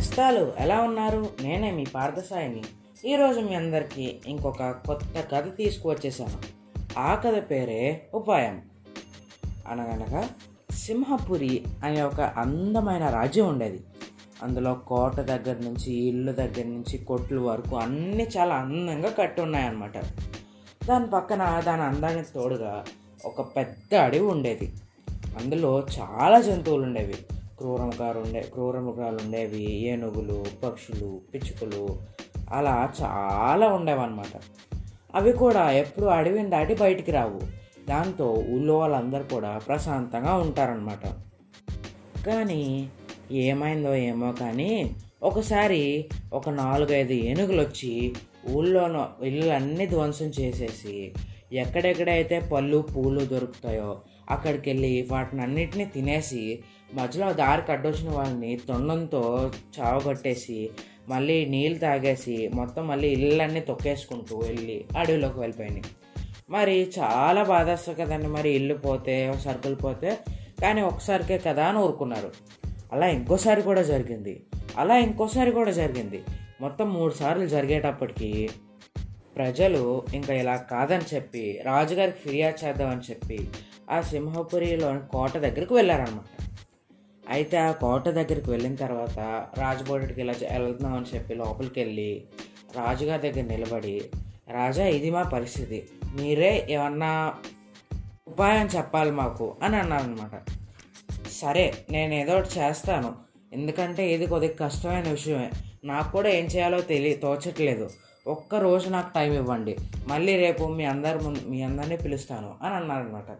నేస్తాలు ఎలా ఉన్నారు? నేనే మీ పార్థసాయిని. ఈరోజు మీ అందరికీ ఇంకొక కొత్త కథ తీసుకువచ్చేసాను ఆ కథ పేరే ఉపాయం. అనగనగా సింహపురి అనే ఒక అందమైన రాజ్యం ఉండేది. అందులో కోట దగ్గర నుంచి ఇల్లు దగ్గర నుంచి కొట్లు వరకు అన్నీ చాలా అందంగా కట్టి ఉన్నాయన్నమాట దాని పక్కన దాని అందానికి తోడుగా ఒక పెద్ద అడవి ఉండేది. అందులో చాలా జంతువులు ఉండేవి క్రూరమృగాలు ఉండే క్రూరమృగాలు ఉండేవి ఏనుగులు పక్షులు పిచ్చుకలు అలా చాలా ఉండేవన్నమాట. అవి కూడా ఎప్పుడు అడవిని దాటి బయటికి రావు. దాంతో ఊళ్ళో వాళ్ళందరూ కూడా ప్రశాంతంగా ఉంటారనమాట కానీ ఏమైందో ఏమో కానీ ఒకసారి ఒక నాలుగైదు ఏనుగులు వచ్చి ఊళ్ళోనో ఇళ్ళన్నీ ధ్వంసం చేసేసి ఎక్కడెక్కడైతే పళ్ళు పూలు దొరుకుతాయో అక్కడికి వెళ్ళి వాటిని అన్నిటిని తినేసి మధ్యలో దారికి అడ్డొచ్చిన వాళ్ళని తొండంతో చావగొట్టేసి మళ్ళీ నీళ్ళు తాగేసి మొత్తం మళ్ళీ ఇళ్ళన్నీ తొక్కేసుకుంటూ వెళ్ళి అడవిలోకి వెళ్ళిపోయినాయి మరి చాలా బాధస్తుంది కదండి మరి ఇల్లు పోతే సరుకులు పోతే. కానీ ఒకసారికే కదా అని ఊరుకున్నారు. అలా ఇంకోసారి కూడా జరిగింది. అలా ఇంకోసారి కూడా జరిగింది. మొత్తం మూడు సార్లు జరిగేటప్పటికి ప్రజలు ఇంకా ఇలా కాదని చెప్పి రాజుగారికి ఫిర్యాదు చేద్దామని చెప్పి ఆ సింహపురిలోని కోట దగ్గరికి వెళ్ళారనమాట అయితే ఆ కోట దగ్గరికి వెళ్ళిన తర్వాత రాజబోటికి ఇలా వెళ్తున్నామని చెప్పి లోపలికి వెళ్ళి రాజుగారి దగ్గర నిలబడి రాజా ఇది మా పరిస్థితి. మీరే ఏమన్నా ఉపాయం చెప్పాలి మాకు అని అన్నారనమాట సరే నేను ఏదో ఒకటి చేస్తాను. ఎందుకంటే ఇది కొద్దిగా కష్టమైన విషయమే. నాకు కూడా ఏం చేయాలో తెలియ తోచట్లేదు. ఒక్క రోజు నాకు టైం ఇవ్వండి. మళ్ళీ రేపు మీ అందరి ముందు మీ అందరినీ పిలుస్తాను అని అన్నారనమాట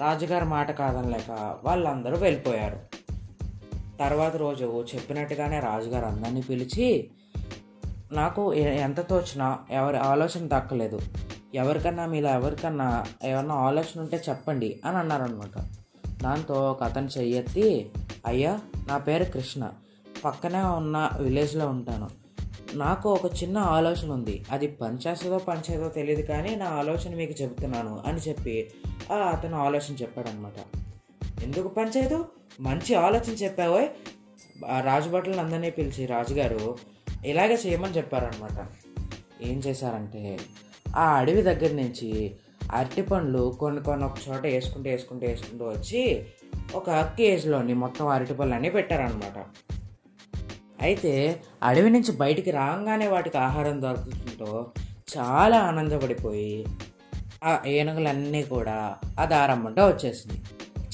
రాజుగారి మాట కాదనలేక వాళ్ళందరూ వెళ్ళిపోయారు. తర్వాత రోజు చెప్పినట్టుగానే రాజుగారు అందరినీ పిలిచి నాకు ఎంత తోచినా ఎవరి ఆలోచన దక్కలేదు. ఎవరికన్నా మీలో ఎవరికన్నా ఏమన్నా ఆలోచన ఉంటే చెప్పండి అని అన్నారనమాట దాంతో ఒక అతను చెయ్యెత్తి అయ్యా నా పేరు కృష్ణ. పక్కనే ఉన్న విలేజ్లో ఉంటాను. నాకు ఒక చిన్న ఆలోచన ఉంది. అది పనిచేస్తుందో పనిచేదో తెలియదు కానీ నా ఆలోచన మీకు చెబుతున్నాను అని చెప్పి అతను ఆలోచన చెప్పాడనమాట ఎందుకు పనిచేయదు మంచి ఆలోచన చెప్పావోయ్ ఆ రాజుభటులను అందరినీ పిలిచి రాజుగారు ఇలాగే చేయమని చెప్పారనమాట ఏం చేశారంటే ఆ అడవి దగ్గర నుంచి అరటి పండ్లు కొన్ని కొన్ని ఒక చోట వేసుకుంటూ వేసుకుంటూ వేసుకుంటూ వచ్చి ఒక కేజీలోని మొత్తం అరటి పళ్ళు అన్నీ పెట్టారనమాట అయితే అడవి నుంచి బయటికి రాగానే వాటికి ఆహారం దొరకడంతో చాలా ఆనందపడిపోయి ఆ ఏనుగులన్నీ కూడా ఆ దారమ్మంట వచ్చేసింది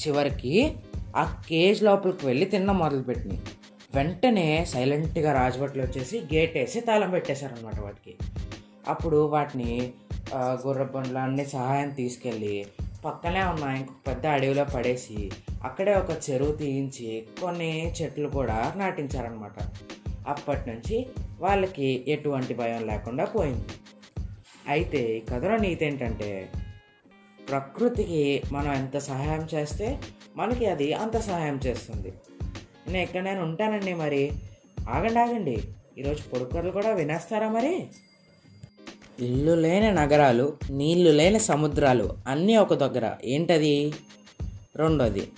చివరికి ఆ కేజ్ లోపలికి వెళ్ళి తిన్న మొదలుపెట్టినాయి. వెంటనే సైలెంట్గా రాజభట్లు వచ్చేసి గేట్ వేసి తాళం పెట్టేశారనమాట వాటికి. అప్పుడు వాటిని గుర్రబండ్లు అన్ని సహాయం తీసుకెళ్ళి పక్కనే ఉన్న ఇంకొక పెద్ద అడవిలో పడేసి అక్కడే ఒక చెరువు తీయించి కొన్ని చెట్లు కూడా నాటించారనమాట అప్పటి నుంచి వాళ్ళకి ఎటువంటి భయం లేకుండా పోయింది. అయితే ఈ కథలో నీతి ఏంటంటే ప్రకృతికి మనం ఎంత సహాయం చేస్తే మనకి అది అంత సహాయం చేస్తుంది. నేను ఇక్కడ నేను ఉంటానండి మరి? ఆగండి ఆగండి. ఈరోజు పొడుకర్లు కూడా వినేస్తారా మరి? ఇల్లు లేని నగరాలు నీళ్ళు లేని సముద్రాలు అన్నీ ఒక దగ్గర. ఏంటది? రెండోది.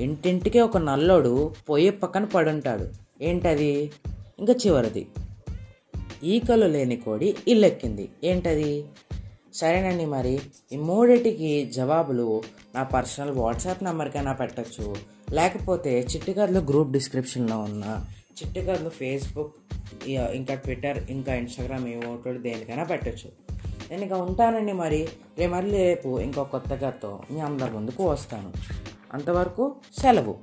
ఇంటింటికి ఒక నల్లోడు పొయ్యి పక్కన పడుంటాడు. ఏంటది? ఇంకా చివరిది. ఈకలు లేని కోడి ఇల్లెక్కింది. ఏంటది? సరేనండి మరి. ఈ మూడిటికి జవాబులు నా పర్సనల్ వాట్సాప్ నెంబర్కైనా పెట్టచ్చు. లేకపోతే చిట్టుగారులు గ్రూప్ డిస్క్రిప్షన్లో ఉన్న చిట్టుగారులు ఫేస్బుక్ ఇంకా ట్విట్టర్ ఇంకా ఇన్స్టాగ్రామ్ ఏ దేనికైనా పెట్టచ్చు. నేను ఇక ఉంటానండి మరి. రేపు మళ్ళీ రేపు ఇంకో కొత్త కథతో మీ అందరి ముందుకు వస్తాను. అంతవరకు సెలవు.